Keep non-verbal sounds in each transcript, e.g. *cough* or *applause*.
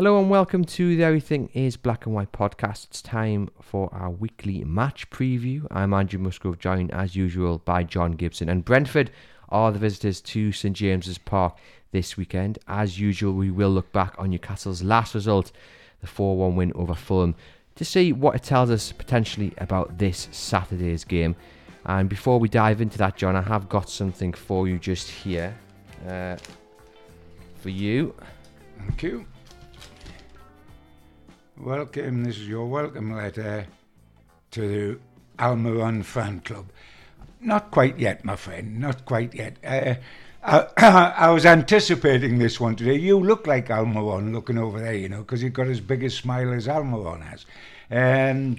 Hello and welcome to the Everything is Black and White podcast. It's time for our weekly match preview. I'm Andrew Musgrove, joined as usual by John Gibson. And Brentford are the visitors to St James's Park this weekend. As usual, we will look back on Newcastle's last result, the 4 1 win over Fulham, to see what it tells us potentially about this Saturday's game. And before we dive into that, John, I have got something for you just here. Uh, for you. Thank you. Welcome, this is your welcome letter to the Almiron fan club. Not quite yet, my friend, not quite yet. Uh, I, *coughs* I, was anticipating this one today. You look like Almiron looking over there, you know, because you've got as big a smile as Almiron has. Um,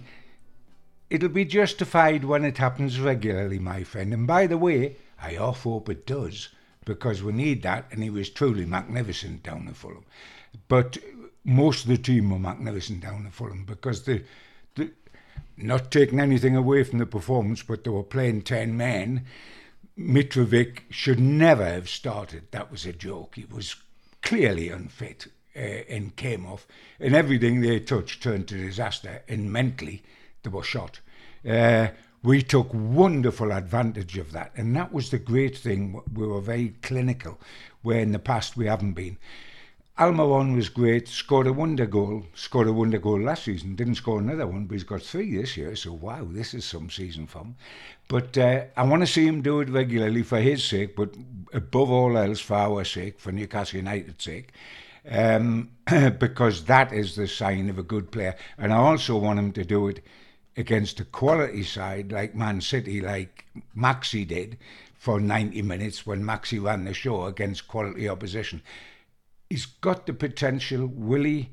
it'll be justified when it happens regularly, my friend. And by the way, I off hope it does, because we need that, and he was truly magnificent down at Fulham. But most of the team were magnificent down at Fulham because they, not taking anything away from the performance, but they were playing 10 men. Mitrovic should never have started. That was a joke. He was clearly unfit uh, and came off. And everything they touched turned to disaster. And mentally, they were shot. Uh, we took wonderful advantage of that. And that was the great thing. We were very clinical, where in the past we haven't been. Almiron was great, scored a wonder goal, scored a wonder goal last season, didn't score another one, but he's got three this year, so wow, this is some season form. But uh, I want to see him do it regularly for his sake, but above all else for our sake, for Newcastle United's sake, um, *clears throat* because that is the sign of a good player. And I also want him to do it against a quality side like Man City, like Maxi did for 90 minutes when Maxi ran the show against quality opposition he's got the potential. Will he?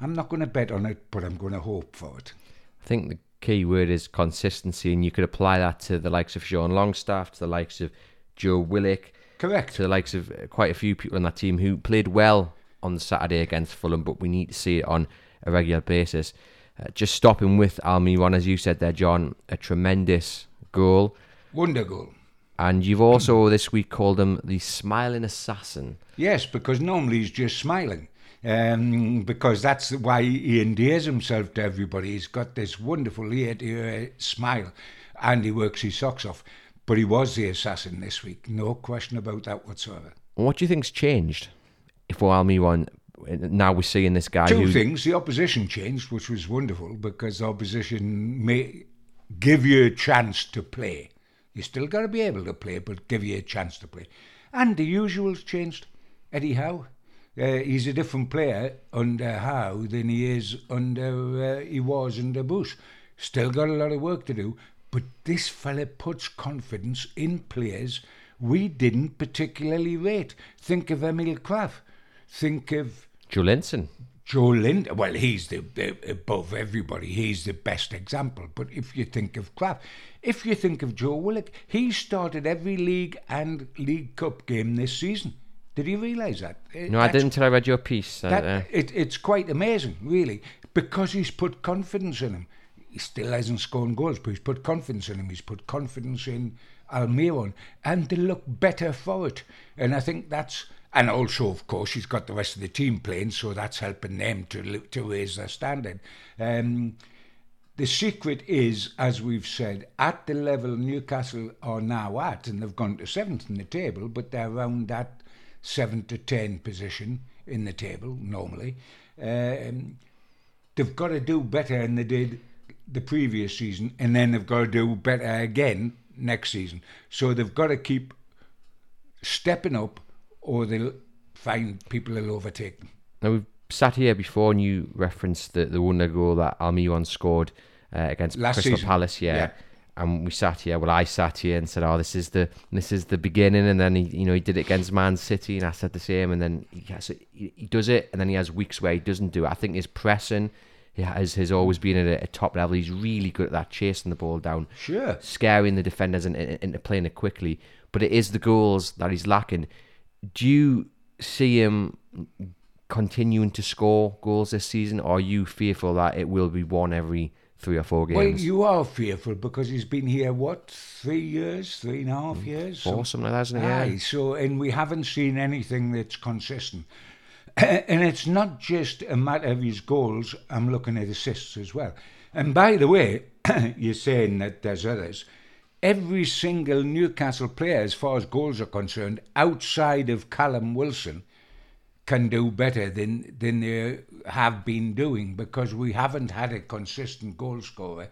I'm not going to bet on it, but I'm going to hope for it. I think the key word is consistency, and you could apply that to the likes of Sean Longstaff, to the likes of Joe Willock. Correct. To the likes of quite a few people on that team who played well on Saturday against Fulham, but we need to see it on a regular basis. Uh, just stopping with Almiron, as you said there, John, a tremendous goal. Wonder goal. And you've also *clears throat* this week called him the smiling assassin. Yes, because normally he's just smiling. Um, because that's why he endears himself to everybody. He's got this wonderful ear to smile and he works his socks off. But he was the assassin this week, no question about that whatsoever. What do you think's changed If we're Almiron? Now we're seeing this guy. Two who... things. The opposition changed, which was wonderful because the opposition may give you a chance to play. You still got to be able to play, but give you a chance to play. And the usual's changed. Eddie Howe. Uh, he's a different player under Howe than he is under uh, he was under Bruce. Still got a lot of work to do, but this fella puts confidence in players we didn't particularly rate. Think of Emil Krafth. Think of Joelinton. Lind, well, he's the, the, above everybody. He's the best example. But if you think of Krafth, if you think of Joe Willock, he started every league and League Cup game this season. Did you realise that? No, That's, I didn't until I read your piece. That, uh, it, it's quite amazing, really, because he's put confidence in him. He still hasn't scored goals, but he's put confidence in him. He's put confidence in Almiron, and they look better for it. And I think that's and also, of course, he's got the rest of the team playing, so that's helping them to to raise their standard. Um, the secret is, as we've said, at the level Newcastle are now at, and they've gone to seventh in the table, but they're around that seven to ten position in the table normally. Um, they've got to do better than they did the previous season, and then they've got to do better again next season. So they've got to keep stepping up or they'll find people will overtake them. Now we've sat here before and you referenced the, the wonder goal that Almiron scored uh, against Last Crystal season. Palace, yeah. yeah. and we sat here. Well, I sat here and said, "Oh, this is the this is the beginning." And then he, you know, he did it against Man City, and I said the same. And then he has he, he does it, and then he has weeks where he doesn't do it. I think his pressing he has has always been at a, a top level. He's really good at that, chasing the ball down, Sure. scaring the defenders and and- into playing it quickly. But it is the goals that he's lacking. Do you see him continuing to score goals this season, or are you fearful that it will be one every three or four games? Well, you are fearful because he's been here, what, three years, three and a half years? Mm, Four, something like that, it? Yeah. Aye, so, and we haven't seen anything that's consistent. *coughs* and it's not just a matter of his goals, I'm looking at assists as well. And by the way, *coughs* you're saying that there's others. Every single Newcastle player, as far as goals are concerned, outside of Callum Wilson, can do better than than they have been doing because we haven't had a consistent goal scorer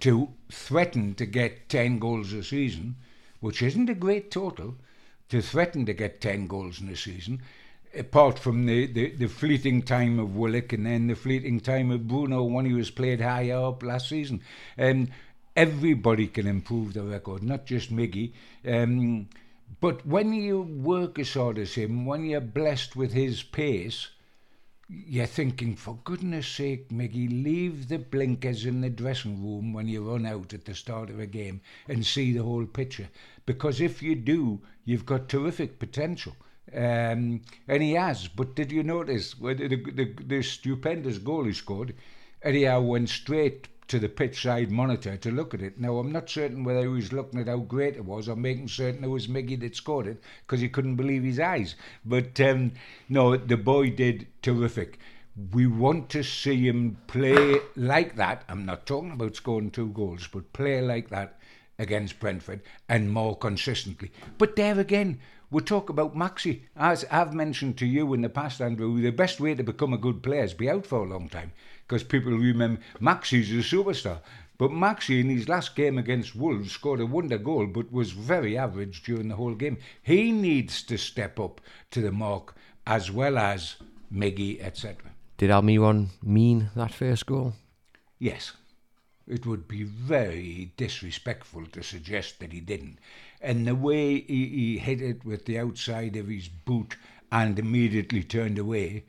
to threaten to get 10 goals a season, which isn't a great total, to threaten to get 10 goals in a season, apart from the, the, the fleeting time of Willock and then the fleeting time of Bruno when he was played higher up last season. Um, everybody can improve the record, not just Miggy. Um, but when you work as hard as him, when you're blessed with his pace, you're thinking, for goodness sake, Miggy, leave the blinkers in the dressing room when you run out at the start of a game and see the whole picture. Because if you do, you've got terrific potential. Um, and he has. But did you notice the, the, the stupendous goal he scored? Howe went straight to the pitch side monitor to look at it. Now, I'm not certain whether he was looking at how great it was or making certain it was Miggy that scored it because he couldn't believe his eyes. But um, no, the boy did terrific. We want to see him play like that. I'm not talking about scoring two goals, but play like that against Brentford and more consistently. But there again, we talk about Maxi. As I've mentioned to you in the past, Andrew, the best way to become a good player is be out for a long time because people remember Maxi's a superstar. But Maxi, in his last game against Wolves, scored a wonder goal but was very average during the whole game. He needs to step up to the mark as well as Miggy, etc. Did Almiron mean that first goal? Yes. It would be very disrespectful to suggest that he didn't. And the way he, he hit it with the outside of his boot and immediately turned away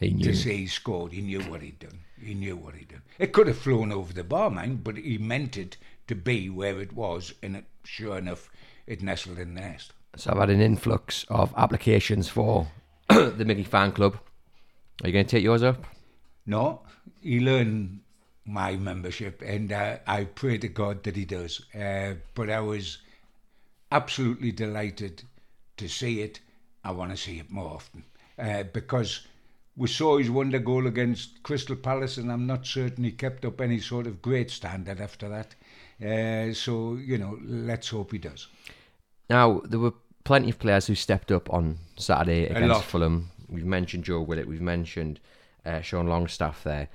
to say he scored, he knew what he'd done. He knew what he'd done. It could have flown over the bar, man, but he meant it to be where it was, and it, sure enough, it nestled in the nest. So I've had an influx of applications for *clears throat* the Miggy fan club. Are you going to take yours up? No, he learned my membership, and uh, I pray to God that he does. Uh, but I was absolutely delighted to see it. I want to see it more often uh, because we saw his wonder goal against Crystal Palace, and I'm not certain he kept up any sort of great standard after that. Uh, so you know, let's hope he does. Now, there were plenty of players who stepped up on Saturday against Fulham. We've mentioned Joe Willock, we've mentioned uh, Sean Longstaff there.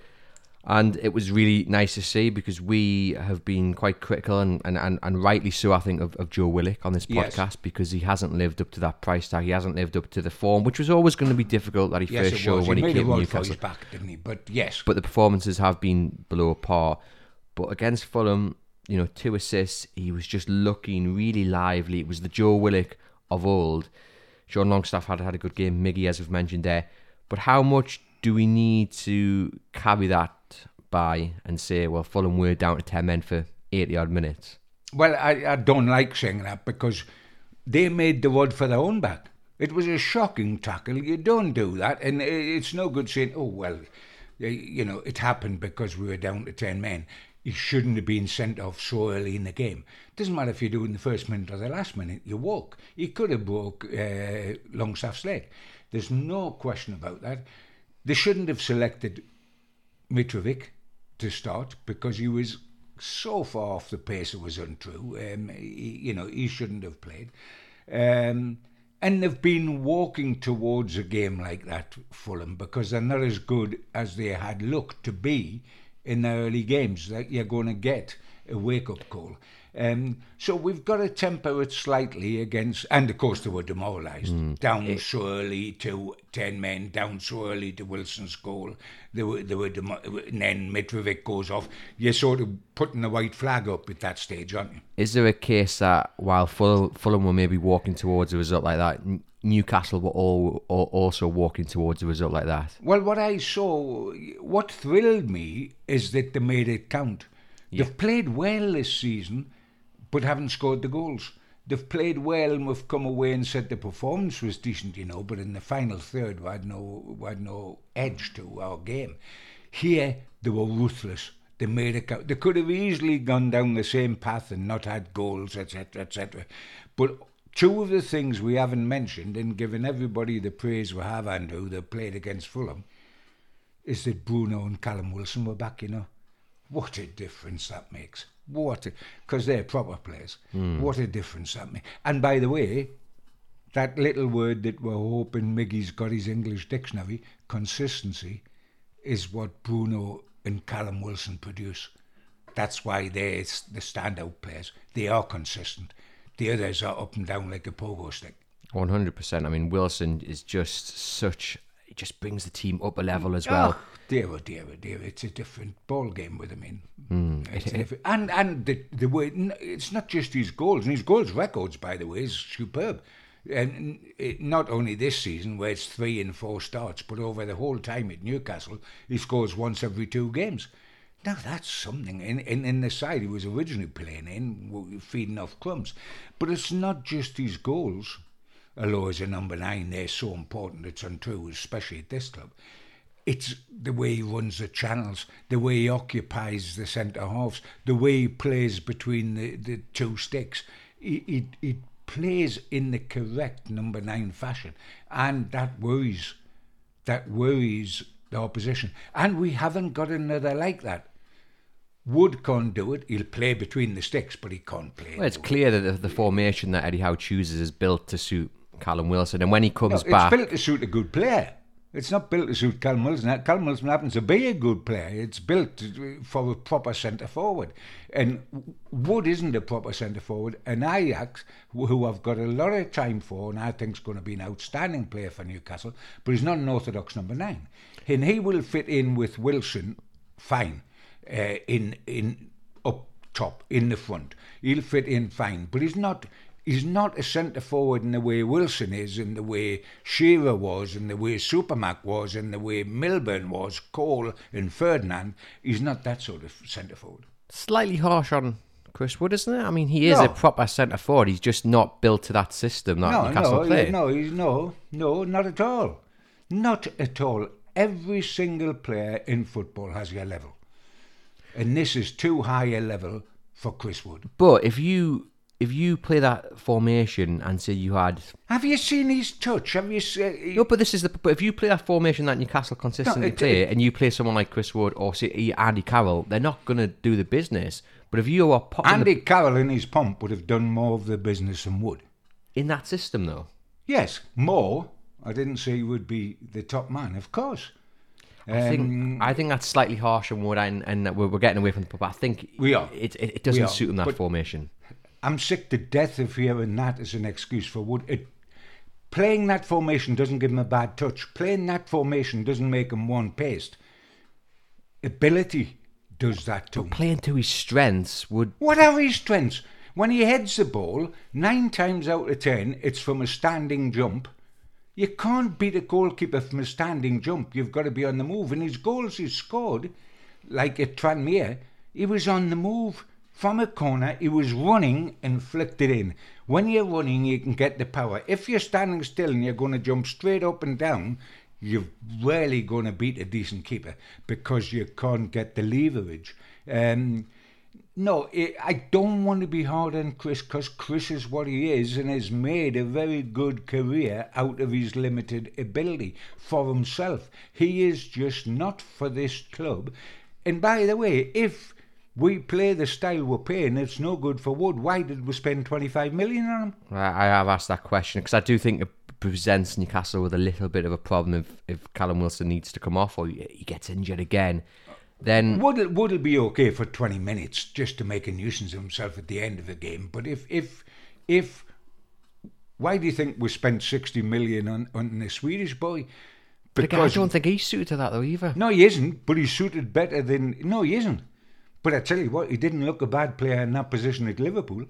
And it was really nice to see because we have been quite critical and, and, and, and rightly so, I think, of, of Joe Willock on this Yes. podcast because he hasn't lived up to that price tag. He hasn't lived up to the form, which was always going to be difficult that he Yes, first showed when he he, came to Newcastle. back, didn't he? But yes, but the performances have been below par. But against Fulham, you know, two assists, he was just looking really lively. It was the Joe Willock of old. Sean Longstaff had had a good game, Miggy, as we've mentioned there. But how much do we need to carry that by and say, well, Fulham were down to 10 men for 80 odd minutes? Well, I, I don't like saying that because they made the word for their own back. It was a shocking tackle. You don't do that. And it's no good saying, oh, well, you know, it happened because we were down to 10 men. He shouldn't have been sent off so early in the game. It doesn't matter if you do it in the first minute or the last minute, you walk. He could have broke uh, Longstaff's leg. There's no question about that. They shouldn't have selected Mitrovic to start because he was so far off the pace it was untrue. Um, he, you know, he shouldn't have played. Um, and they've been walking towards a game like that, Fulham, because they're not as good as they had looked to be in the early games. That you're going to get a wake up call. Um, so we've got to temper it slightly against, and of course they were demoralised. Down so early to 10 men, down so early to Wilson's goal. They were, they were demo- and then Mitrovic goes off. You're sort of putting the white flag up at that stage, aren't you? Is there a case that while Ful- Fulham were maybe walking towards a result like that, Newcastle were all, all also walking towards a result like that? Well, what I saw, what thrilled me is that they made it count. They've played well this season, but haven't scored the goals. They've played well and we've come away and said the performance was decent, you know, but in the final third, we had no, we had no edge to our game. Here, they were ruthless. They made count. They could have easily gone down the same path and not had goals, etc., etc. But two of the things we haven't mentioned, and given everybody the praise we have, Andrew, that played against Fulham, is that Bruno and Callum Wilson were back, you know. What a difference that makes. What because they're proper players. Hmm. What a difference that makes. And by the way, that little word that we're hoping Miggy's got his English dictionary, consistency, is what Bruno and Callum Wilson produce. That's why they're the standout players. They are consistent. The others are up and down like a pogo stick. One hundred percent. I mean, Wilson is just such. He just brings the team up a mm. level as well. Oh, dear, oh dear, oh dear. It's a different ball game with him in. Mm. It's and and the, the way it's not just his goals, and his goals records, by the way, is superb. And it, not only this season, where it's three and four starts, but over the whole time at Newcastle, he scores once every two games. Now that's something. In, in, in the side he was originally playing in, feeding off crumbs. But it's not just his goals. Although as a number nine, they're so important, it's untrue, especially at this club. It's the way he runs the channels, the way he occupies the centre halves, the way he plays between the, the two sticks. He, he, he plays in the correct number nine fashion, and that worries. That worries the opposition. And we haven't got another like that. Wood can't do it. He'll play between the sticks, but he can't play. Well, it's clear that the, the formation that Eddie Howe chooses is built to suit Callum Wilson, and when he No, comes it's back, built to suit a good player. It's not built to suit Callum Wilson. Callum Wilson happens to be a good player. It's built for a proper centre forward. And Wood isn't a proper centre forward. And Isak, who I've got a lot of time for, and I think is going to be an outstanding player for Newcastle, but he's not an orthodox number nine. And he will fit in with Wilson fine uh, in in up top in the front. He'll fit in fine, but he's not. He's not a centre forward in the way Wilson is, in the way Shearer was, in the way Supermac was, in the way Milburn was, Cole and Ferdinand. He's not that sort of centre forward. slightly harsh on Chris Wood, isn't it? I mean, he is a proper centre forward. He's just not built to that system that No, Newcastle no, play. no, he's no, no, not at all, not at all. Every single player in football has a level, and this is too high a level for Chris Wood. But if you if you play that formation and say you had Have you seen his touch? Have you seen? no, but this is the but if you play that formation that Newcastle consistently it- play, it- and you play someone like Chris Wood or say Andy Carroll, they're not going to do the business. But if you are popping the- Andy Carroll in his pump would have done more of the business than Wood. in that system, though, Yes, more. I didn't say he would be the top man, of course. I think Um, I think that's slightly harsh on Wood, and, and we're, we're getting away from the. But I think We are. It, it, it doesn't suit him that But- formation. I'm sick to death of hearing that as an excuse for Wood. It, playing that formation doesn't give him a bad touch. Playing that formation doesn't make him one paced. Ability does that to him. Playing to his strengths would What are his strengths? When he heads the ball, nine times out of ten, it's from a standing jump. You can't beat a goalkeeper from a standing jump. You've got to be on the move. And his goals he scored, like at Tranmere, he was on the move. From a corner, he was running and flicked it in. When you're running, you can get the power. If you're standing still and you're going to jump straight up and down, you're rarely going to beat a decent keeper because you can't get the leverage. Um, no, I I don't want to be hard on Chris because Chris is what he is and has made a very good career out of his limited ability for himself. He is just not for this club. And by the way, if we play the style we're playing, it's no good for Wood. Why did we spend 25 million on him? I, have asked that question because I do think it presents Newcastle with a little bit of a problem if, if Callum Wilson needs to come off or he, gets injured again. then Wood'll, Wood'll be okay for 20 minutes just to make a nuisance of himself at the end of the game. But if, if, if, why do you think we spent 60 million on, on the Swedish boy? but again, I don't think he's suited to that though either. No, he isn't, but he's suited better than. No, he isn't. But I tell you what, he didn't look a bad player in that position at Liverpool.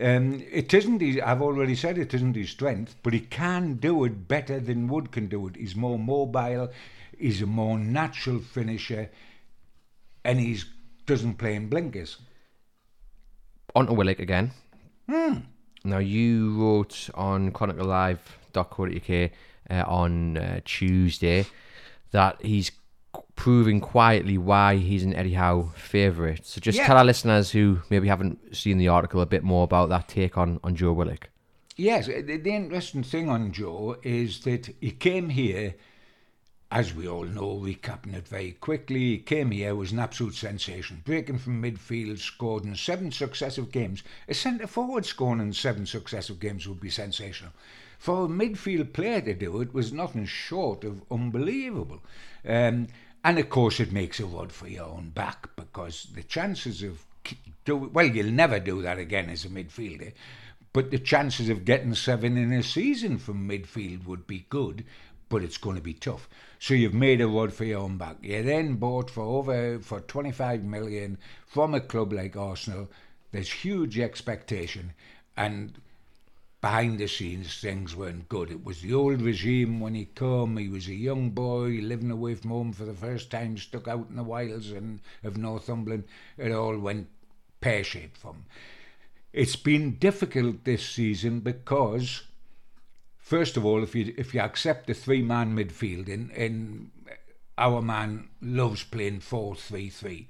Um, it isn't his, I've already said it isn't his strength, but he can do it better than Wood can do it. He's more mobile, he's a more natural finisher, and he doesn't play in blinkers. On to Willock again. Now, you wrote on chroniclelive.co.uk uh, on uh, Tuesday that he's proving quietly why he's an Eddie Howe favourite. So just Yeah. tell our listeners who maybe haven't seen the article a bit more about that take on, on Joe Willock. Yes, the, the interesting thing on Joe is that he came here, as we all know, recapping it very quickly, he came here, was an absolute sensation. Breaking from midfield, scored in seven successive games. A centre forward scoring in seven successive games would be sensational. For a midfield player to do it was nothing short of unbelievable. Um, and of course, it makes a rod for your own back because the chances of do well, you'll never do that again as a midfielder. But the chances of getting seven in a season from midfield would be good, but it's going to be tough. So you've made a rod for your own back. You then bought for over for 25 million from a club like Arsenal. There's huge expectation, and behind the scenes things weren't good. It was the old regime when he come. He was a young boy living away from home for the first time, stuck out in the wilds and of Northumberland. It all went pear shaped for him. It's been difficult this season because, first of all, if you if you accept the three man midfield, and, our man loves playing four three three,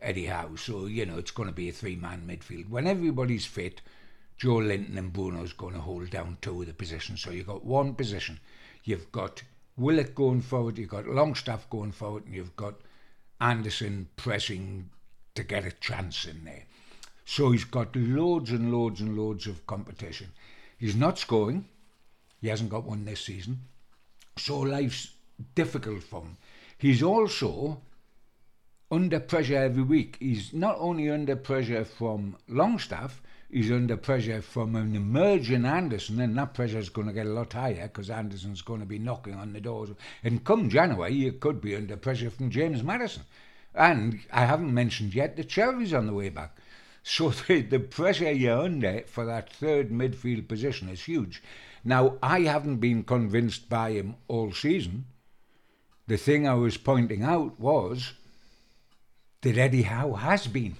Eddie Howe. So you know it's going to be a three man midfield. When everybody's fit, Joelinton and Bruno's going to hold down two of the positions. So you've got one position. You've got Willock going forward, you've got Longstaff going forward, and you've got Anderson pressing to get a chance in there. So he's got loads and loads and loads of competition. He's not scoring. He hasn't got one this season. So life's difficult for him. He's also under pressure every week. He's not only under pressure from Longstaff, he's under pressure from an emerging Anderson, and that pressure is going to get a lot higher because Anderson's going to be knocking on the doors. And come January, you could be under pressure from James Maddison. And I haven't mentioned yet that Shelvey's on the way back. So *laughs* the, the pressure you're under for that third midfield position is huge. Now, I haven't been convinced by him all season. The thing I was pointing out was that Eddie Howe has been.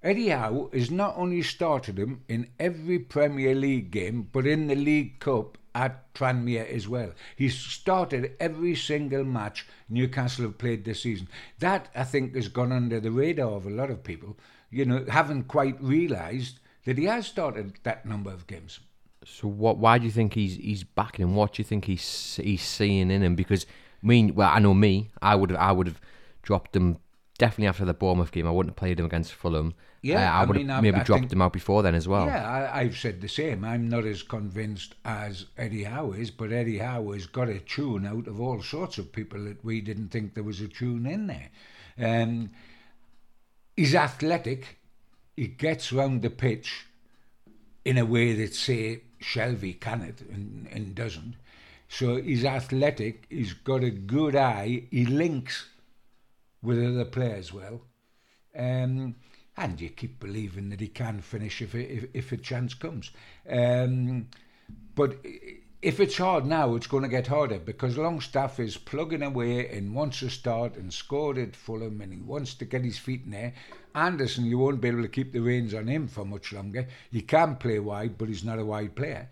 Eddie Howe has not only started him in every Premier League game, but in the League Cup at Tranmere as well. He's started every single match Newcastle have played this season. That, I think, has gone under the radar of a lot of people, you know, haven't quite realised that he has started that number of games. So what? Why do you think he's he's backing him? What do you think he's he's seeing in him? Because I mean, well, I know me. I would have I would have dropped him definitely after the Bournemouth game. I wouldn't have played him against Fulham. Yeah, Uh, I I would mean, have maybe I dropped think- him out before then as well. Yeah, I, I've said the same. I'm not as convinced as Eddie Howe is, but Eddie Howe has got a tune out of all sorts of people that we didn't think there was a tune in there. Um, he's athletic. He gets round the pitch in a way that, say, Shelvey can it and, and doesn't. So he's athletic. He's got a good eye. He links with other players well. Um, and you keep believing that he can finish if if, if a chance comes. Um, but if it's hard now, it's going to get harder because Longstaff is plugging away and wants to start and scored at Fulham and he wants to get his feet in there. Anderson, you won't be able to keep the reins on him for much longer. He can play wide, but he's not a wide player.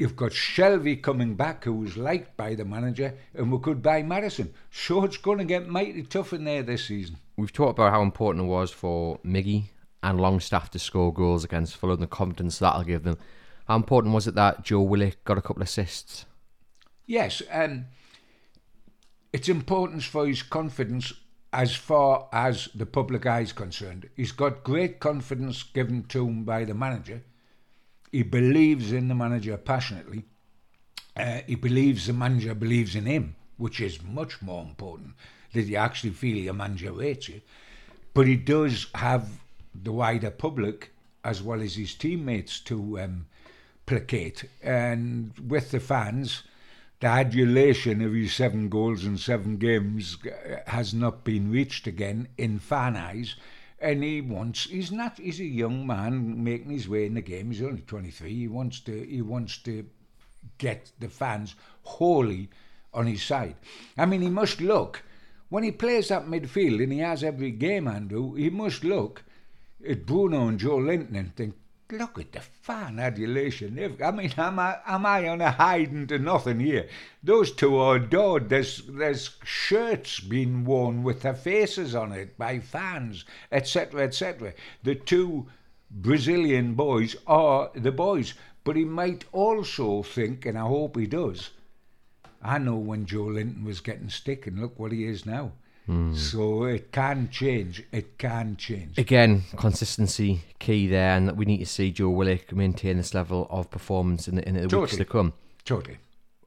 You've got Shelvey coming back, who was liked by the manager, and we could buy Maddison. So it's going to get mighty tough in there this season. We've talked about how important it was for Miggy and Longstaff to score goals against Fulham, the confidence that'll give them. How important was it that Joe Willock got a couple of assists? Yes, um, it's important for his confidence as far as the public eye is concerned. He's got great confidence given to him by the manager. He believes in the manager passionately. Uh, he believes the manager believes in him which is much more important, that you actually feel your manager rates you. But he does have the wider public as well as his teammates to um, placate. And with the fans, the adulation of his seven goals in seven games uh, has not been reached again in fan eyes. And he wants, he's not, he's a young man making his way in the game. He's only 23. He wants to, he wants to get the fans wholly on his side. I mean, he must look, when he plays that midfield and he has every game, Andrew, he must look at Bruno and Joelinton and think, look at the fan adulation. I mean, am I, am I on a hiding to nothing here? Those two are adored. There's, there's shirts being worn with their faces on it by fans, etc., etc. The two Brazilian boys are the boys. But he might also think, and I hope he does, I know when Joelinton was getting stick, and look what he is now. Mm. So it can change. It can change. Again, consistency key there, and we need to see Joe Willock maintain this level of performance in the, in the totally. weeks to come. Totally.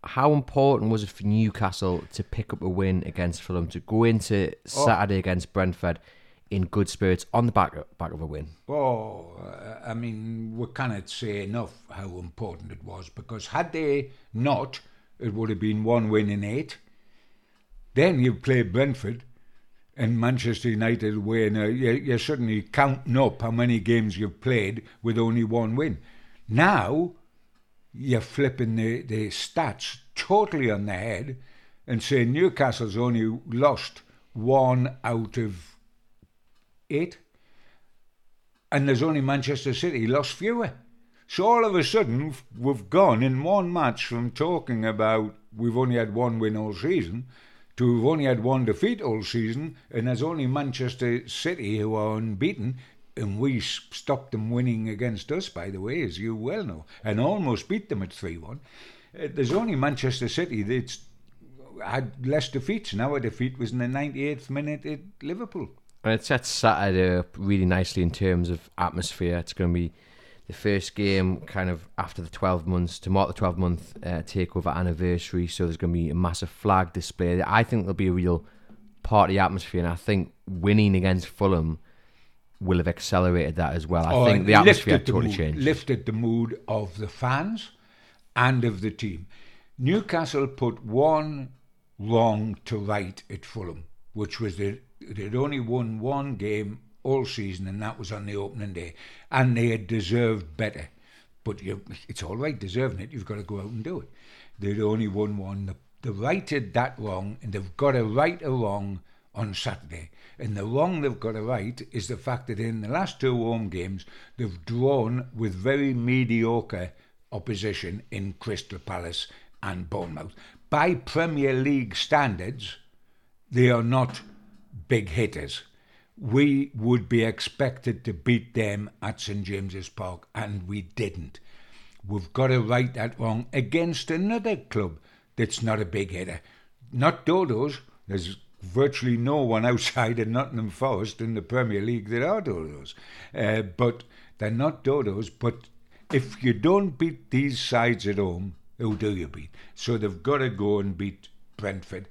How important was it for Newcastle to pick up a win against Fulham to go into oh. Saturday against Brentford in good spirits on the back of, back of a win? Oh, I mean, we cannot say enough how important it was because had they not, it would have been one win in eight. Then you play Brentford and Manchester United away, and uh, you're suddenly counting up how many games you've played with only one win. Now you're flipping the, the stats totally on the head and saying Newcastle's only lost one out of eight. And there's only Manchester City lost fewer. So all of a sudden, we've gone in one match from talking about we've only had one win all season to have only had one defeat all season, and there's only Manchester City who are unbeaten, and we stopped them winning against us, by the way, as you well know, and almost beat them at 3 1. Uh, there's only Manchester City that's had less defeats. Now a defeat was in the 98th minute at Liverpool. And it sets Saturday up really nicely in terms of atmosphere. It's going to be the first game kind of after the 12 months to mark the 12 month uh, takeover anniversary. So there's going to be a massive flag display. I think there'll be a real party atmosphere, and I think winning against Fulham will have accelerated that as well. I oh, think the atmosphere totally mood, changed. Lifted the mood of the fans and of the team. Newcastle put one wrong to right at Fulham, which was that they'd only won one game all season, and that was on the opening day. And they had deserved better. But you, it's all right deserving it. You've got to go out and do it. They'd only won one. The, the righted that wrong, and they've got to right a wrong on Saturday. And the wrong they've got to right is the fact that in the last two home games, they've drawn with very mediocre opposition in Crystal Palace and Bournemouth. By Premier League standards, they are not big hitters we would be expected to beat them at St James's Park, and we didn't. We've got to right that wrong against another club that's not a big hitter. Not Dodos. There's virtually no one outside of Nottingham Forest in the Premier League that are Dodos. Uh, but they're not Dodos. But if you don't beat these sides at home, who do you beat? So they've got to go and beat Brentford.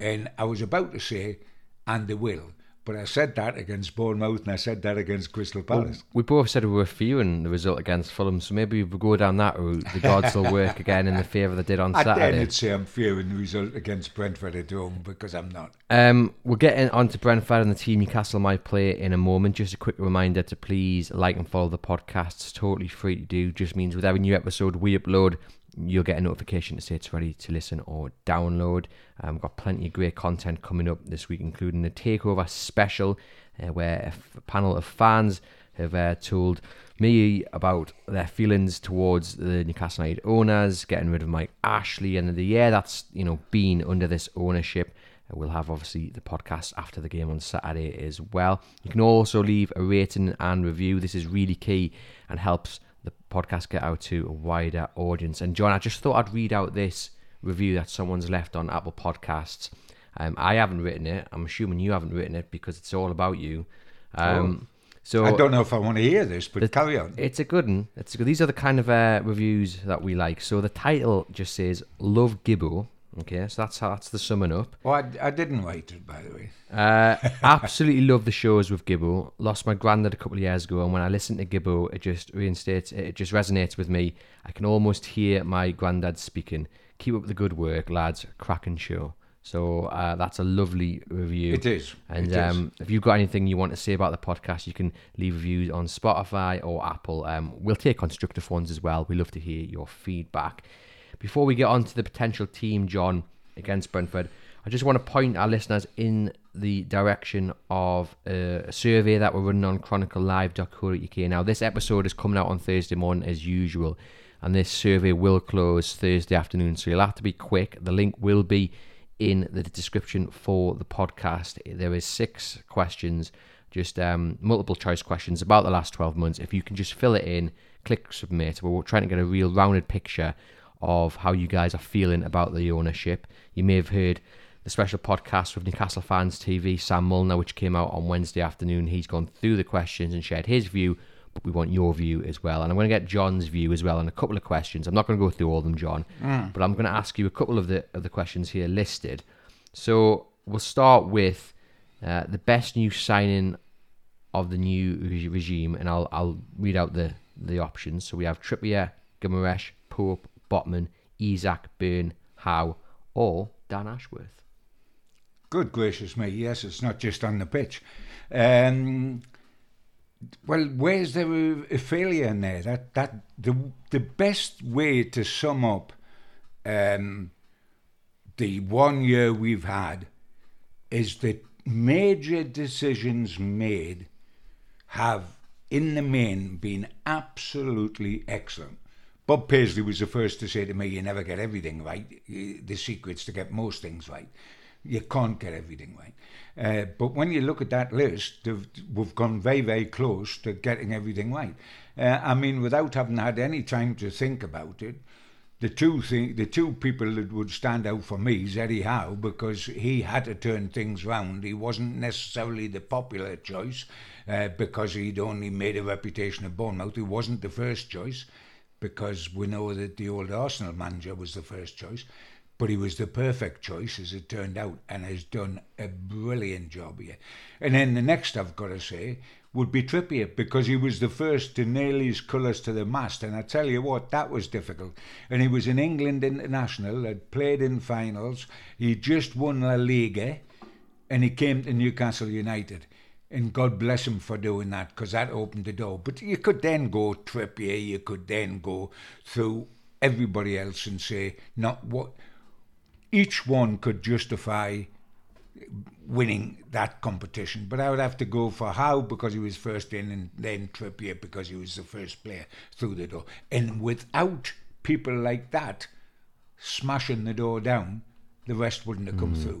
And I was about to say, and they will. But I said that against Bournemouth and I said that against Crystal Palace. Well, we both said we were fearing the result against Fulham, so maybe if we go down that route, the gods will work *laughs* again in the favour they did on I Saturday. I'd say I'm fearing the result against Brentford at home because I'm not. Um, we're getting on to Brentford and the team Newcastle might play in a moment. Just a quick reminder to please like and follow the podcast. It's totally free to do. Just means with every new episode we upload, you'll get a notification to say it's ready to listen or download. Um, we've got plenty of great content coming up this week, including the Takeover special, uh, where a panel of fans have uh, told me about their feelings towards the Newcastle United owners, getting rid of Mike Ashley, and the year that's you know been under this ownership. Uh, we'll have obviously the podcast after the game on Saturday as well. You can also leave a rating and review. This is really key and helps the podcast get out to a wider audience. And John, I just thought I'd read out this review that someone's left on Apple Podcasts. Um, I haven't written it. I'm assuming you haven't written it because it's all about you. Um, oh. So I don't know if I want to hear this, but the, carry on. It's a good one. It's a good, these are the kind of uh, reviews that we like. So the title just says "Love Gibbo," Okay, so that's that's the summing up. Well, I, I didn't write it, by the way. Uh, *laughs* absolutely love the shows with Gibbo. Lost my granddad a couple of years ago, and when I listen to Gibbo, it just reinstates, it just resonates with me. I can almost hear my granddad speaking. Keep up the good work, lads. Cracking show. So uh, that's a lovely review. It is. And It is. um, if you've got anything you want to say about the podcast, you can leave reviews on Spotify or Apple. Um, we'll take constructive ones as well. We love to hear your feedback. Before we get on to the potential team, John, against Brentford, I just want to point our listeners in the direction of uh, a survey that we're running on chroniclelive.co.uk. Now, this episode is coming out on Thursday morning as usual, and this survey will close Thursday afternoon, so you'll have to be quick. The link will be in the description for the podcast. There is six questions, just um, multiple choice questions about the last 12 months. If you can just fill it in, click submit. We're trying to get a real rounded picture of how you guys are feeling about the ownership. You may have heard the special podcast with Newcastle Fans TV, Sam Mulner, which came out on Wednesday afternoon. He's gone through the questions and shared his view, but we want your view as well. And I'm going to get John's view as well on a couple of questions. I'm not going to go through all of them, John, but I'm going to ask you a couple of the of the questions here listed. So we'll start with uh, the best new signing of the new regime, and I'll I'll read out the the options. So we have Trippier, Guimaraes, Pope, Botman, Isaac, Burn, Howe, or Dan Ashworth. Good gracious me, yes, it's not just on the pitch. Um, well, where's there a, a failure in there? That that the the best way to sum up um, the one year we've had is that major decisions made have, in the main, been absolutely excellent. Bob Paisley was the first to say to me, "You never get everything right. The secret's to get most things right. You can't get everything right." Uh, but when you look at that list, we've gone very, very close to getting everything right. Uh, I mean, without having had any time to think about it, the two thing, the two people that would stand out for me is Eddie Howe because he had to turn things round. He wasn't necessarily the popular choice uh, because he'd only made a reputation at Bournemouth. He wasn't the first choice because we know that the old Arsenal manager was the first choice. But he was the perfect choice, as it turned out, and has done a brilliant job here. And then the next I've got to say would be Trippier because he was the first to nail his colours to the mast. And I tell you what, that was difficult. And he was an England international, had played in finals, he just won La Liga, and he came to Newcastle United. And God bless him for doing that because that opened the door. But you could then go Trippier, you could then go through everybody else and say, not what each one could justify winning that competition. But I would have to go for Howe because he was first in, and then Trippier because he was the first player through the door. And without people like that smashing the door down, the rest wouldn't have come mm. through.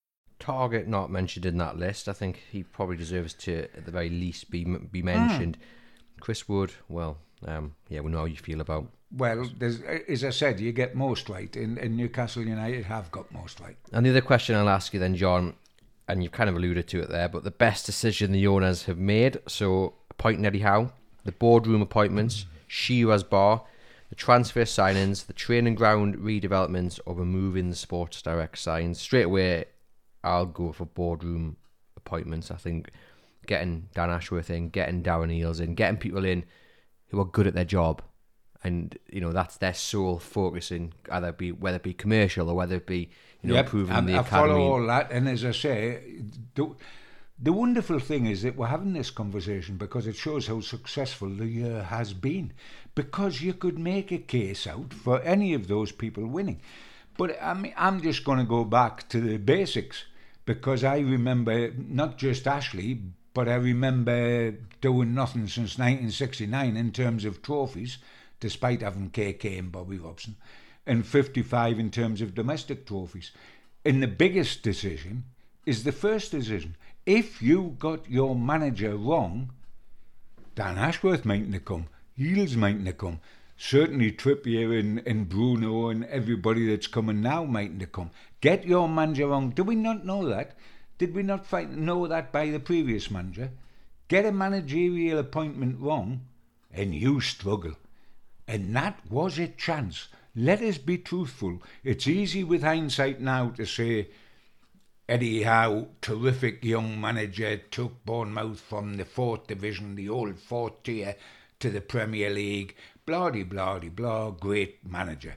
Targett not mentioned in that list. I think he probably deserves to, at the very least, be be mentioned. Chris Wood, well, um, yeah, we know how you feel about. Well, there's, as I said, you get most right, and, and Newcastle United have got most right. And the other question I'll ask you then, John, and you've kind of alluded to it there, but the best decision the owners have made. So appointing Eddie Howe, the boardroom appointments, Shearer's Bar, the transfer signings, the training ground redevelopments, or removing the Sports Direct signs. Straight away, I'll go for boardroom appointments. I think getting Dan Ashworth in, getting Darren Eales in, getting people in who are good at their job, and you know that's their sole focus in either it be whether it be commercial or whether it be you know Yep, improving I, the I academy. follow all that, and as I say, the, the wonderful thing is that we're having this conversation because it shows how successful the year has been. Because you could make a case out for any of those people winning. But I mean, I'm just going to go back to the basics because I remember not just Ashley, but I remember doing nothing since 1969 in terms of trophies, despite having KK and Bobby Robson. and 55 in terms of domestic trophies. And the biggest decision is the first decision. If you got your manager wrong, Dan Ashworth mightn't have come, Eales mightn't have come, certainly Trippier and, and Bruno and everybody that's coming now mightn't have come. Get your manager wrong. Do we not know that? Did we not find, know that by the previous manager? Get a managerial appointment wrong, and you struggle. And that was a chance. Let us be truthful. It's easy with hindsight now to say Eddie Howe, terrific young manager, took Bournemouth from the fourth division, the old fourth tier, to the Premier League. Blah blah blah, great manager.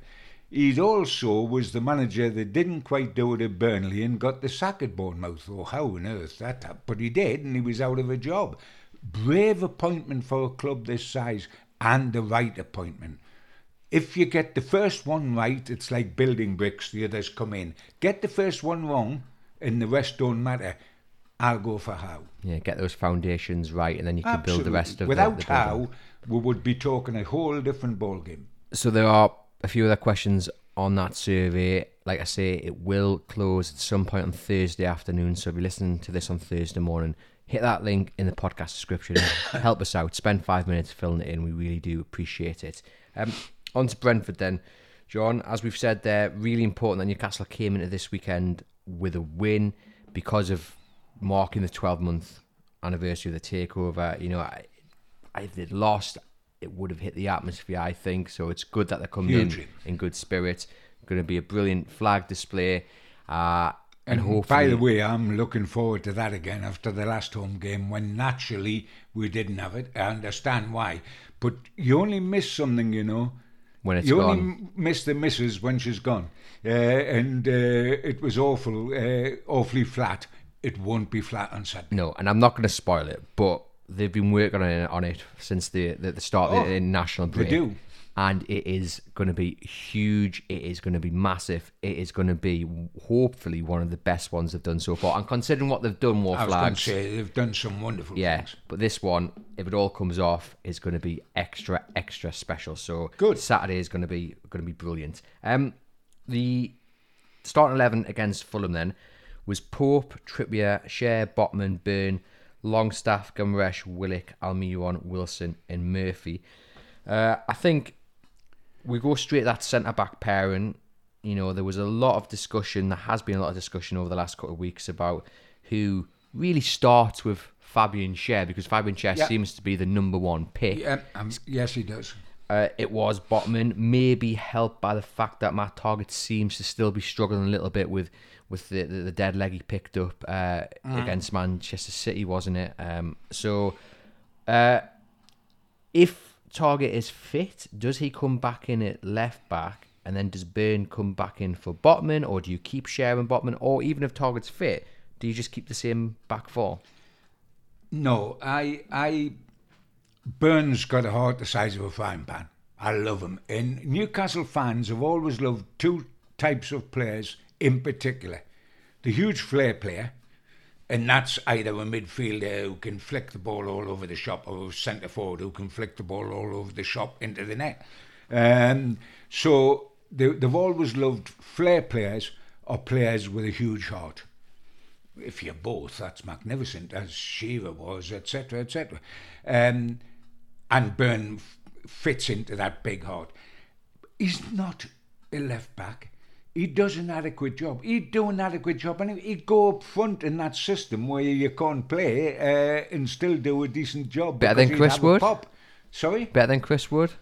He also was the manager that didn't quite do it at Burnley and got the sack at Bournemouth. Oh, how on earth that happened? But he did, and he was out of a job. Brave appointment for a club this size, and the right appointment. If you get the first one right, it's like building bricks, the others come in. Get the first one wrong, and the rest don't matter. I'll go for Howe. Yeah, get those foundations right, and then you can Absolutely. build the rest of Without the, the Howe, we would be talking a whole different ballgame. So there are a few other questions on that survey. Like I say, it will close at some point on Thursday afternoon. So if you're listening to this on Thursday morning, hit that link in the podcast description. *coughs* help us out. Spend five minutes filling it in. We really do appreciate it. Um, on to Brentford then. John, as we've said there, really important that Newcastle came into this weekend with a win because of marking the 12 month anniversary of the takeover. You know, I, if they'd lost, it would have hit the atmosphere, I think. So it's good that they're coming in in good spirit. Going to be a brilliant flag display. Uh, and, And hopefully, by the way, I'm looking forward to that again after the last home game when naturally we didn't have it. I understand why. But you only miss something, you know. when it's you gone. only miss the missus when she's gone. Uh, and uh, it was awful, uh, awfully flat. It won't be flat on Saturday. No, and I'm not going to spoil it, but they've been working on it, on it since the, the, the start of Oh, the international they do. And it is going to be huge. It is going to be massive. It is going to be hopefully one of the best ones they've done so far. And considering what they've done, more I was going to flags. say they've done some wonderful Yeah, things. but this one, if it all comes off, is going to be extra, extra special. So Good. Saturday is going to be going to be brilliant. Um, the starting eleven against Fulham then was Pope, Trippier, Schär, Botman, Burn, Longstaff, Guimarães, Willock, Almiron, Wilson, and Murphy. Uh, I think we go straight to that centre back pairing. You know, there was a lot of discussion. There has been a lot of discussion over the last couple of weeks about who really starts with Fabian Schär because Fabian Schär Yeah. seems to be the number one pick. Yeah, um, yes, he does. Uh, it was Botman, maybe helped by the fact that Matt Targett seems to still be struggling a little bit with with the the, the dead leg he picked up uh, against Manchester City, wasn't it? Um, so, uh, if Targett is fit, does he come back in at left back, and then does Burn come back in for Botman, or do you keep sharing Botman, or even if Targett's fit, do you just keep the same back four? No, I, I, Burn's got a heart the size of a frying pan. I love him. And Newcastle fans have always loved two types of players in particular: the huge flair player, and that's either a midfielder who can flick the ball all over the shop, or a centre forward who can flick the ball all over the shop into the net. Um, so they, they've always loved flair players or players with a huge heart if you're both, that's magnificent, as Shearer was, etc., etc. Um, and Burn f- fits into that big heart. He's not a left back. He does an adequate job. He'd do an adequate job, and he'd go up front in that system where you can't play uh, and still do a decent job. Better than Chris Wood? Pop. Sorry, Better than Chris Wood?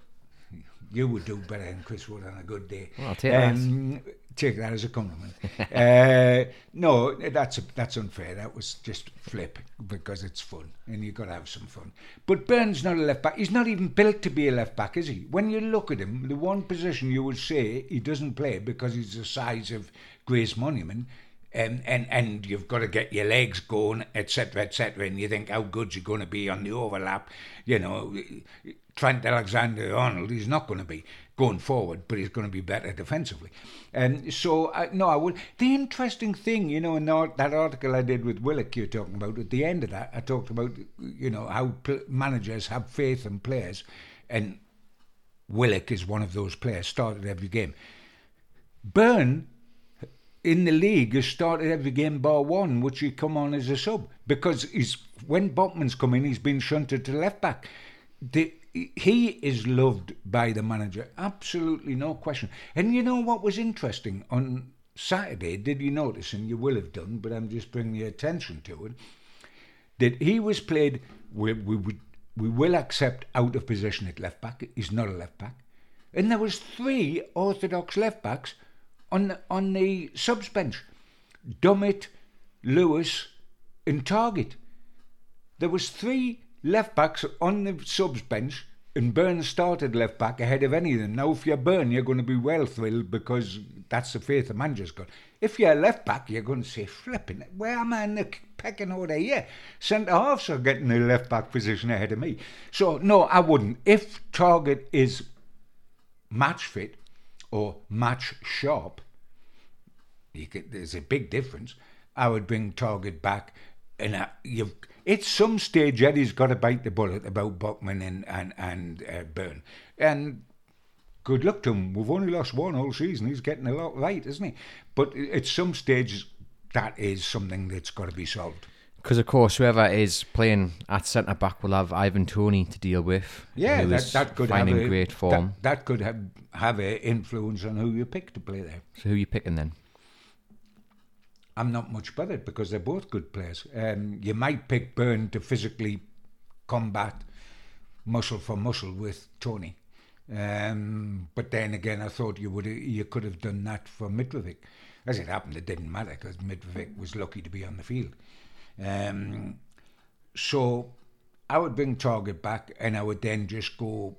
you would do better than Chris Wood on a good day. Well, I'll take that. Um, Take that as a compliment. *laughs* uh, no, that's that's unfair. That was just flip because it's fun and you've got to have some fun. But Burn's not a left back. He's not even built to be a left back, is he? When you look at him, the one position you would say he doesn't play because he's the size of Grey's Monument. And, and and you've got to get your legs going, etc., etc. And you think how good you're going to be on the overlap? You know, Trent Alexander-Arnold, he's not going to be going forward, but he's going to be better defensively. And so, uh, no, I would. The interesting thing, you know, in that that article I did with Willock, you're talking about, at the end of that, I talked about, you know, how pl- managers have faith in players, and Willock is one of those players. Started every game. Burn in the league has started every game bar one, which he come on as a sub because he's when Botman's come in, he's been shunted to left back. The, he is loved by the manager, absolutely no question. And you know what was interesting on Saturday? Did you notice? And you will have done, but I'm just bringing your attention to it. That he was played. We, we we will accept out of position at left back. He's not a left back, and there was three orthodox left backs on the, on the subs bench. Dummett, Lewis, and Targett. There was three left backs on the subs bench, and Burn started left back ahead of any of them. Now, if you're Burn, you're going to be well thrilled because that's the faith the manager's got. If you're left back, you're going to say, flipping, where am I in the pecking order here? Centre halves are getting the left back position ahead of me. So, no, I wouldn't. If Targett is match fit or match sharp, could, there's a big difference. I would bring Targett back, and I, you've at some stage Eddie's got to bite the bullet about Botman and and and uh, Burn, and good luck to him. We've only lost one all season. He's getting a lot right, isn't he? But at some stage, that is something that's got to be solved. Because of course, whoever is playing at centre back will have Ivan Toney to deal with. Yeah, that, that could finding have a, great form. That, that could have have an influence on who you pick to play there. So who are you picking then? I'm not much bothered because they're both good players. Um, you might pick Burn to physically combat muscle for muscle with Toney. Um, but then again, I thought you would you could have done that for Mitrovic. As it happened, it didn't matter because Mitrovic was lucky to be on the field. Um, so I would bring Targett back, and I would then just go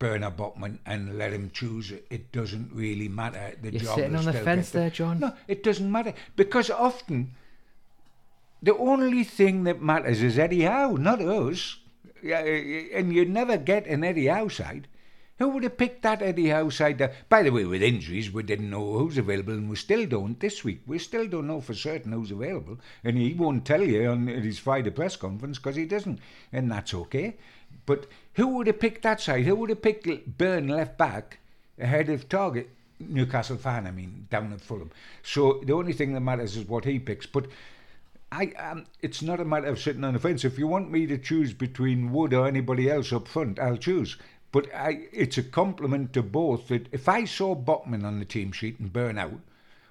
Bernard Botman and let him choose it. It doesn't really matter. The You're job sitting on the fence there, John. No, it doesn't matter because often the only thing that matters is Eddie Howe, not us. Eh, eh, and you never get an Eddie Howe side. Who would have picked that Eddie Howe side? There? By the way, with injuries, we didn't know who's available, and we still don't this week. We still don't know for certain who's available, and he won't tell you on his Friday press conference because he doesn't, and that's okay. But who would have picked that side? Who would have picked Burn left back ahead of Targett? Newcastle fan, I mean, down at Fulham. So the only thing that matters is what he picks. But I, um, it's not a matter of sitting on the fence. If you want me to choose between Wood or anybody else up front, I'll choose. But I, it's a compliment to both that if I saw Botman on the team sheet and Burn out,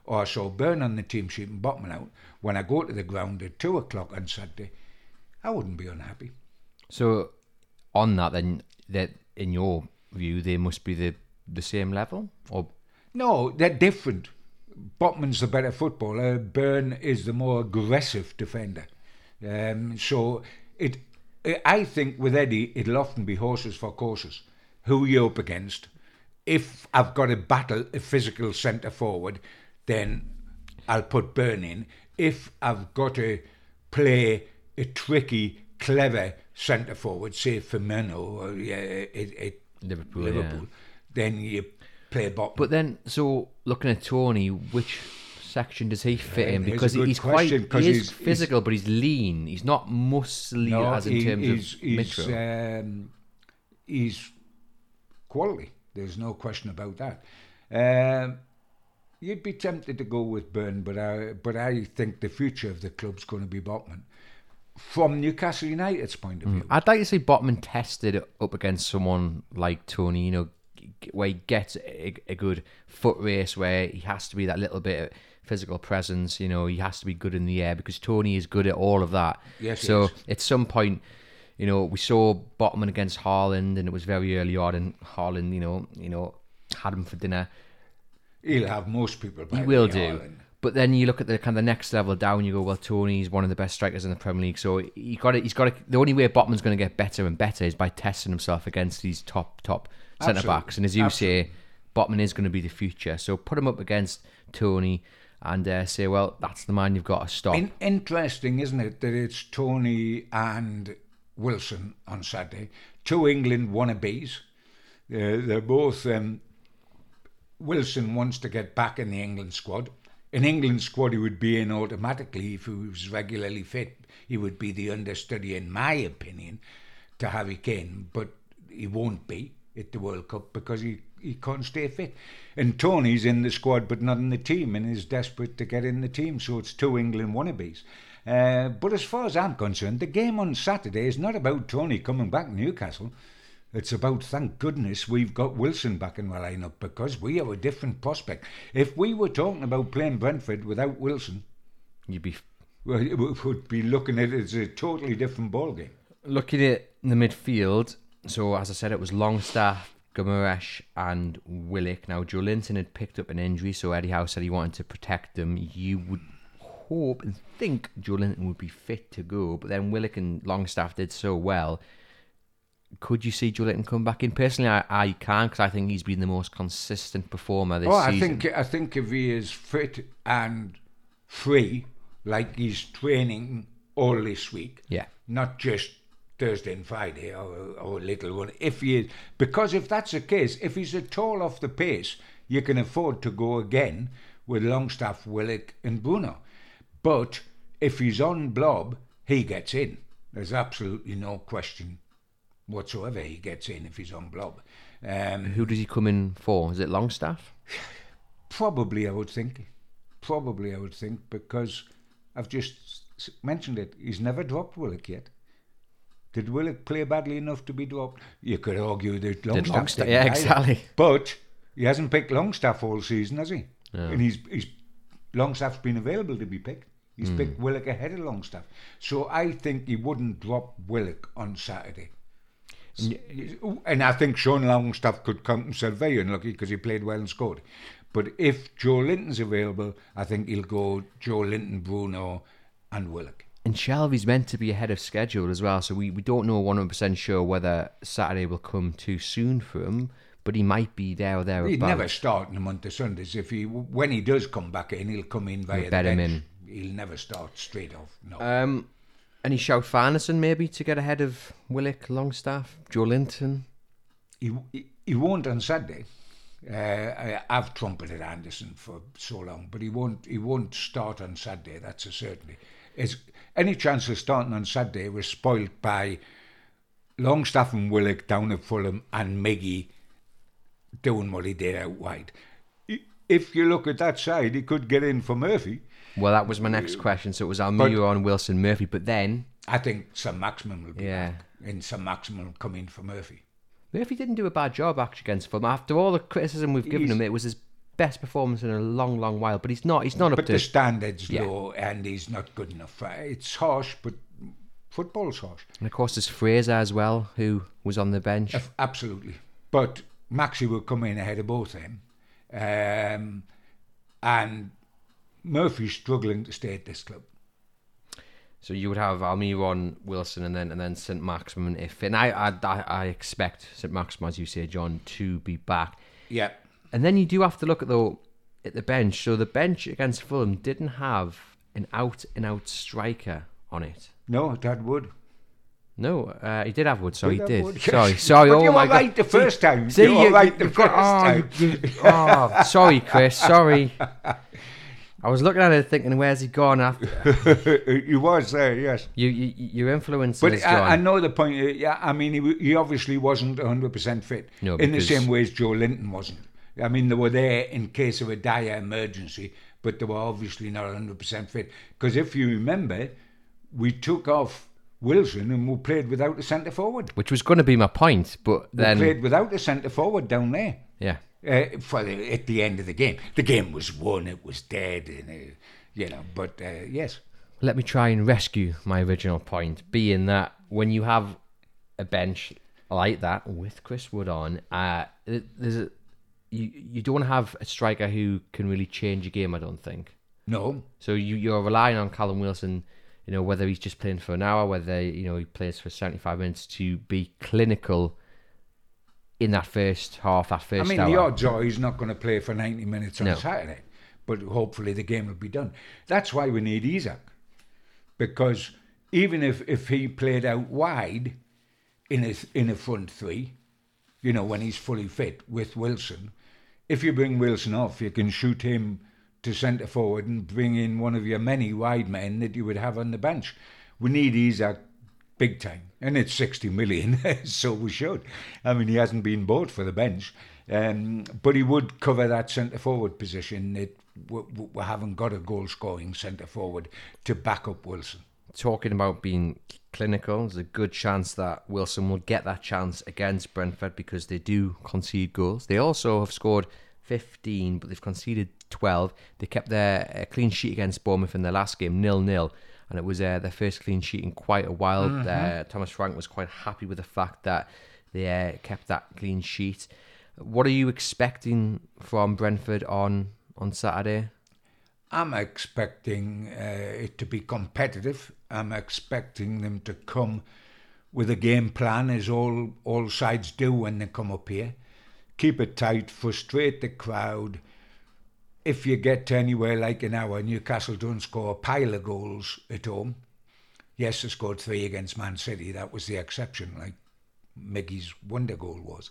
or I saw Burn on the team sheet and Botman out, when I go to the ground at two o'clock on Saturday, I wouldn't be unhappy. So on that, then that in your view they must be the the same level, or no, they're different. Botman's the better footballer. Burn is the more aggressive defender. Um, so it, I think with Eddie, it'll often be horses for courses. Who you up against? If I've got a battle, a physical centre forward, then I'll put Burn in. If I've got to play a tricky, clever centre forward, say Firmino or yeah, at, at Liverpool, Liverpool yeah. then you play bottom. But then, so looking at Toney, which section does he fit in? Because he's question, quite he is he's, physical, he's, but he's lean. He's not muscly no, as in he, terms he's, of he's. Um, he's quality. There's no question about that. Um, you'd be tempted to go with Burn, but I, but I think the future of the club's going to be Botman from Newcastle United's point of view. Mm. I'd like to see Botman tested up against someone like Toney, you know, where he gets a, a, good foot race, where he has to be that little bit of physical presence, you know, he has to be good in the air because Toney is good at all of that. Yes, so at some point, you know, we saw Botman against Haaland, and it was very early on, and Haaland, you know, you know, had him for dinner. He'll have most people. He will do. But then you look at the kind of the next level down. You go, well, Toney's one of the best strikers in the Premier League, so he got it. He's got it. The only way Botman's going to get better and better is by testing himself against these top top centre backs. And as you Absolutely. say, Botman is going to be the future. So put him up against Toney and uh, say, well, that's the man you've got to stop. In- interesting, isn't it, that it's Toney and Wilson on Saturday, two England wannabes. Uh, they're both. Um, Wilson wants to get back in the England squad in England squad, he would be in automatically if he was regularly fit. He would be the understudy, in my opinion, to Harry Kane, but he won't be at the World Cup because he he can't stay fit. And Toney's in the squad but not in the team and is desperate to get in the team. So it's two England wannabes. Uh, but as far as I'm concerned, the game on Saturday is not about Toney coming back to Newcastle. It's about, thank goodness, we've got Wilson back in the lineup because we have a different prospect. If we were talking about playing Brentford without Wilson, You'd be well, we would be looking at it as a totally different ball game. looking at the midfield. So as I said, it was Longstaff, Guimarães, and Willock. Now Joelinton had picked up an injury, so Eddie Howe said he wanted to protect them. You would hope and think Joelinton would be fit to go, but then Willock and Longstaff did so well. Could you see Joelinton come back in? Personally, I, I can because I think he's been the most consistent performer this Oh, I season. think I think if he is fit and free, like he's training all this week, Yeah. not just Thursday and Friday or, or a little one. If he is, because if that's the case, if he's at all off the pace, you can afford to go again with Longstaff, Willock, and Bruno. But if he's on blob, he gets in. There's absolutely no question whatsoever. He gets in if he's on blob. Um, Who does he come in for? Is it Longstaff? Probably, I would think. Probably, I would think, because I've just mentioned it. He's never dropped Willock yet. Did Willock play badly enough to be dropped? You could argue that Longstaff. Longstaff- yeah, either. exactly. But he hasn't picked Longstaff all season, has he? And he's he's Longstaff's been available to be picked. He's picked Willock ahead of Longstaff. So I think he wouldn't drop Willock on Saturday. And I think Sean Longstaff could count himself very unlucky because he played well and scored. But if Joelinton's available, I think he'll go Joelinton, Bruno, and Willock. And Shelvey's meant to be ahead of schedule as well, so we, we don't know 100% sure whether Saturday will come too soon for him, but he might be there or thereabouts. He'd never start in a month of Sundays. If he, when he does come back in, he'll come in via the bet him bench. He'll never start straight off. No. Um, any shout for Anderson maybe to get ahead of Willock, Longstaff, Joelinton? he, he, he won't on Saturday. Uh, I, I've trumpeted Anderson for so long, but he won't. He won't start on Saturday. That's a certainty. Is any chance of starting on Saturday was spoilt by Longstaff and Willock down at Fulham and Miggy doing what he did out wide. If you look at that side, he could get in for Murphy. Well, that was my next question. So it was Almiron, Wilson, Murphy, but then I think St Maximin will be Yeah. back, and St Maximin will come in for Murphy. Murphy didn't do a bad job actually against Fulham. After all the criticism we've given He's- him, it was his best performance in a long, long while. But he's not. He's not up But to. the standards Yeah. low, and he's not good enough. Uh, It's harsh, but football's harsh. and of course, there's Fraser as well, who was on the bench. Af- Absolutely. But Maxi will come in ahead of both of them. Um, and Murphy's struggling to stay at this club. So you would have Almiron, Wilson, and then and then St Maximin if and I I, I expect St Maximin, as you say, John, to be back. Yeah. And then you do have to look at though at the bench. So the bench against Fulham didn't have an out and out striker on it. No, Dad would. No, uh, he did have Wood. Sorry, he Did. Wood, yes. Sorry, *laughs* sorry. Oh you my God. the first time. See, You were right the you've got- first oh, time. oh, sorry, Chris. Sorry. *laughs* I was looking at it thinking, where's he gone? After *laughs* he was there, yes. you, you, your influences, But I, I know the point. uh, Yeah, I mean, he, he obviously wasn't 100% fit. No, in the same way as Joelinton wasn't. I mean, they were there in case of a dire emergency, but they were obviously not 100% fit. Because if you remember, we took off Wilson and we played without a centre forward. which was going to be my point, but We then played without a centre forward down there. yeah. Uh, for the, at the end of the game, the game was won. It was dead, and uh, you know. But uh, yes, Let me try and rescue my original point, being that when you have a bench like that with Chris Wood on, uh, there's a, you you don't have a striker who can really change a game. I don't think. no, So you you're relying on Callum Wilson, you know whether he's just playing for an hour, whether you know he plays for seventy five minutes to be clinical in that first half, that first. I mean, hour. the odd are he's not going to play for 90 minutes on No. Saturday, but hopefully the game will be done. That's why we need Isak, because even if, if he played out wide in a, in a front three, you know, when he's fully fit with Wilson, if you bring Wilson off, you can shoot him to centre forward and bring in one of your many wide men that you would have on the bench. We need Isak big time, and it's 60 million, *laughs* so we should. I mean, he hasn't been bought for the bench. Um, but he would cover that centre forward position. It, we, we haven't got a goal scoring centre forward to back up Wilson. Talking about being clinical, there's a good chance that Wilson will get that chance against Brentford because they do concede goals. They also have scored 15, but they've conceded 12. They kept their uh, clean sheet against Bournemouth in their last game, nil nil, and it was uh, their first clean sheet in quite a while. Mm-hmm. Uh, Thomas Frank was quite happy with the fact that they uh, kept that clean sheet. What are you expecting from Brentford on on Saturday? I'm expecting uh, it to be competitive. I'm expecting them to come with a game plan, as all all sides do when they come up here. Keep it tight, frustrate the crowd. If you get anywhere like an hour, Newcastle don't score a pile of goals at home. Yes, they scored three against Man City. That was the exception, like Miggy's wonder goal was.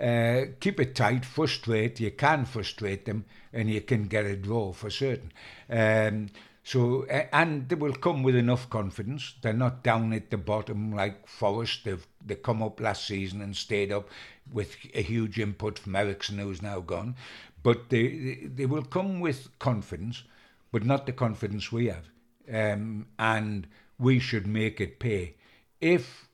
Uh, keep it tight, frustrate. You can frustrate them, and you can get a draw for certain. Um, so, and they will come with enough confidence. They're not down at the bottom like Forest. They've they come up last season and stayed up with a huge input from Eriksen, who's now gone. But they they will come with confidence, but not the confidence we have. Um, and we should make it pay. If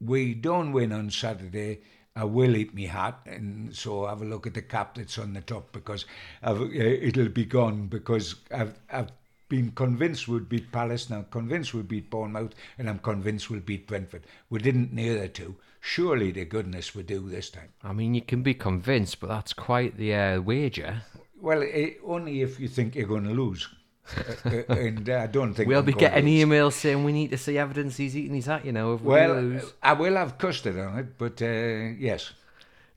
we don't win on Saturday, I will eat me hat, and so have a look at the cap that's on the top because I've, uh, it'll be gone because I've I've been convinced we'd beat Palace, now convinced we'd beat Bournemouth, and I'm convinced we'll beat Brentford. We didn't near the two. Surely the goodness we do this time. I mean, you can be convinced, but that's quite the uh, wager. Well, eh, only if you think you're going to lose. Uh, uh, *laughs* and I don't think We'll be getting emails saying we need to see evidence he's eating his hat, you know, if we Well, lose. I will have custard on it, but uh, yes.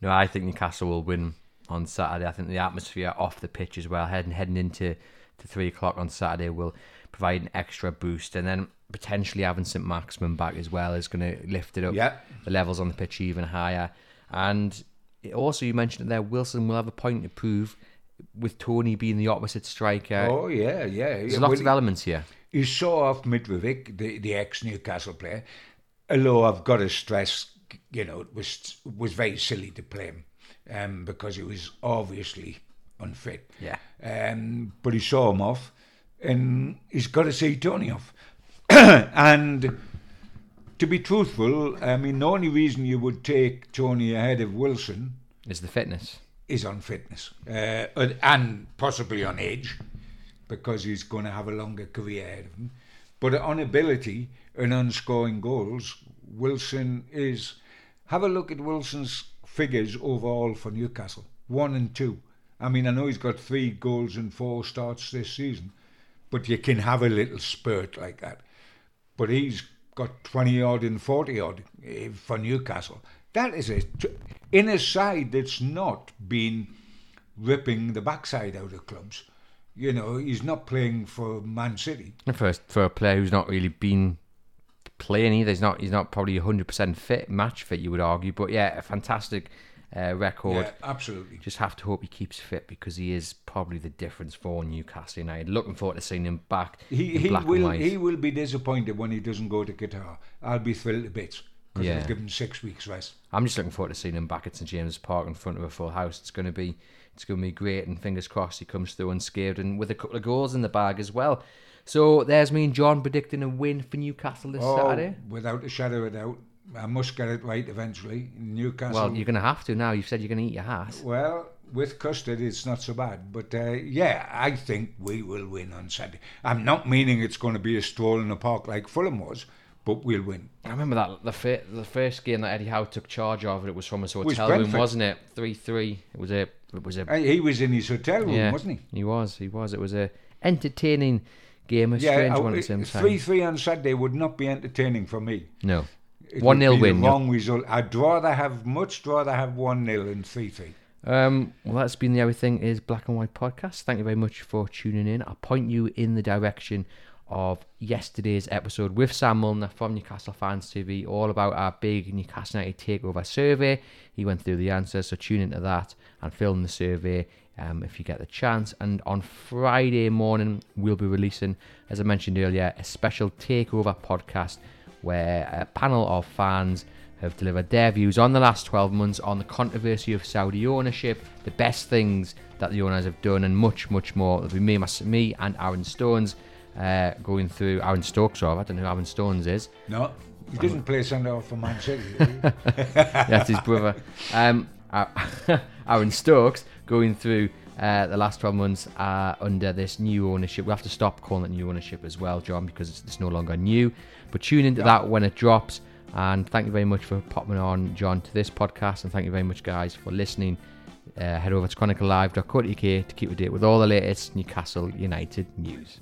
No, I think Newcastle will win on Saturday. I think the atmosphere off the pitch as well, heading heading into to three o'clock on Saturday, will provide an extra boost, and then potentially having St Maximin back as well is going to lift it up Yeah. the levels on the pitch even higher. And also, you mentioned it there, Wilson will have a point to prove with Toney being the opposite striker. Oh, yeah, yeah. There's yeah. lots Well, of elements here. He saw off Mitrovic, the, the ex Newcastle player. Although I've got to stress, you know, it was was very silly to play him um, because he was obviously unfit. Yeah. Um, but he saw him off, and he's got to see Toney off. *clears throat* and to be truthful, I mean, the only reason you would take Toney ahead of Wilson Is the fitness. is on fitness uh, and- and possibly on age because he's going to have a longer career ahead of him. But on ability and on scoring goals, Wilson is. Have a look at Wilson's figures overall for Newcastle one and two. I mean, I know he's got three goals and four starts this season, but you can have a little spurt like that. But he's got 20 odd and 40 odd eh, for Newcastle. That is a in a side that's not been ripping the backside out of clubs. You know, he's not playing for Man City. And For a, for a player who's not really been playing either, he's not he's not probably hundred percent fit, match fit, you would argue. But yeah, a fantastic uh, record. Yeah, absolutely. Just have to hope he keeps fit because he is probably the difference for Newcastle United. Looking forward to seeing him back He he will he will be disappointed when he doesn't go to Qatar. I'll be thrilled to bits because Yeah. he's given six weeks rest. I'm just looking forward to seeing him back at St James's Park in front of a full house. It's going to be it's going to be great, and fingers crossed he comes through unscathed and with a couple of goals in the bag as well. So there's me and John predicting a win for Newcastle this Saturday. Oh, without a shadow of a doubt. I must get it right eventually. Newcastle. Well, you're going to have to now. You've said you're going to eat your hat. Well, with custard, it's not so bad. But uh, yeah, I think we will win on Saturday. I'm not meaning it's going to be a stroll in the park like Fulham was, but we'll win. I remember that the fir- the first game that Eddie Howe took charge of. It was from his Was hotel room, wasn't it? Three three. It was a it was a Uh, He was in his hotel room, yeah. wasn't he? He was. He was. It was a entertaining game, a Yeah, strange uh, one at the same time. three three on Saturday would not be entertaining for me. No, one would 0 win. Wrong result. I'd rather have much rather have one 0 than three three. Um, well, that's been the Everything is Black and White podcast. Thank you very much for tuning in. I'll point you in the direction of yesterday's episode with Sam Mulner from Newcastle Fans TV, all about our big Newcastle United takeover survey. He went through the answers, so tune into that and fill in the survey um, if you get the chance. And on Friday morning, we'll be releasing, as I mentioned earlier, a special takeover podcast where a panel of fans have delivered their views on the last 12 months on the controversy of Saudi ownership, the best things that the owners have done, and much, much more. It'll be me, me and Aaron Stones uh, going through Aaron Stokes, rather. I don't know who Aaron Stones is. No, he didn't play centre for Man City. did he? *laughs* That's his brother. Um, *laughs* Aaron Stokes going through uh, the last 12 months uh, under this new ownership. We have to stop calling it new ownership as well, John, because it's, it's no longer new. But tune into that when it drops. And thank you very much for popping on, John, to this podcast. And thank you very much, guys, for listening. Uh, head over to chroniclelive.co.uk to keep up to date with all the latest Newcastle United news.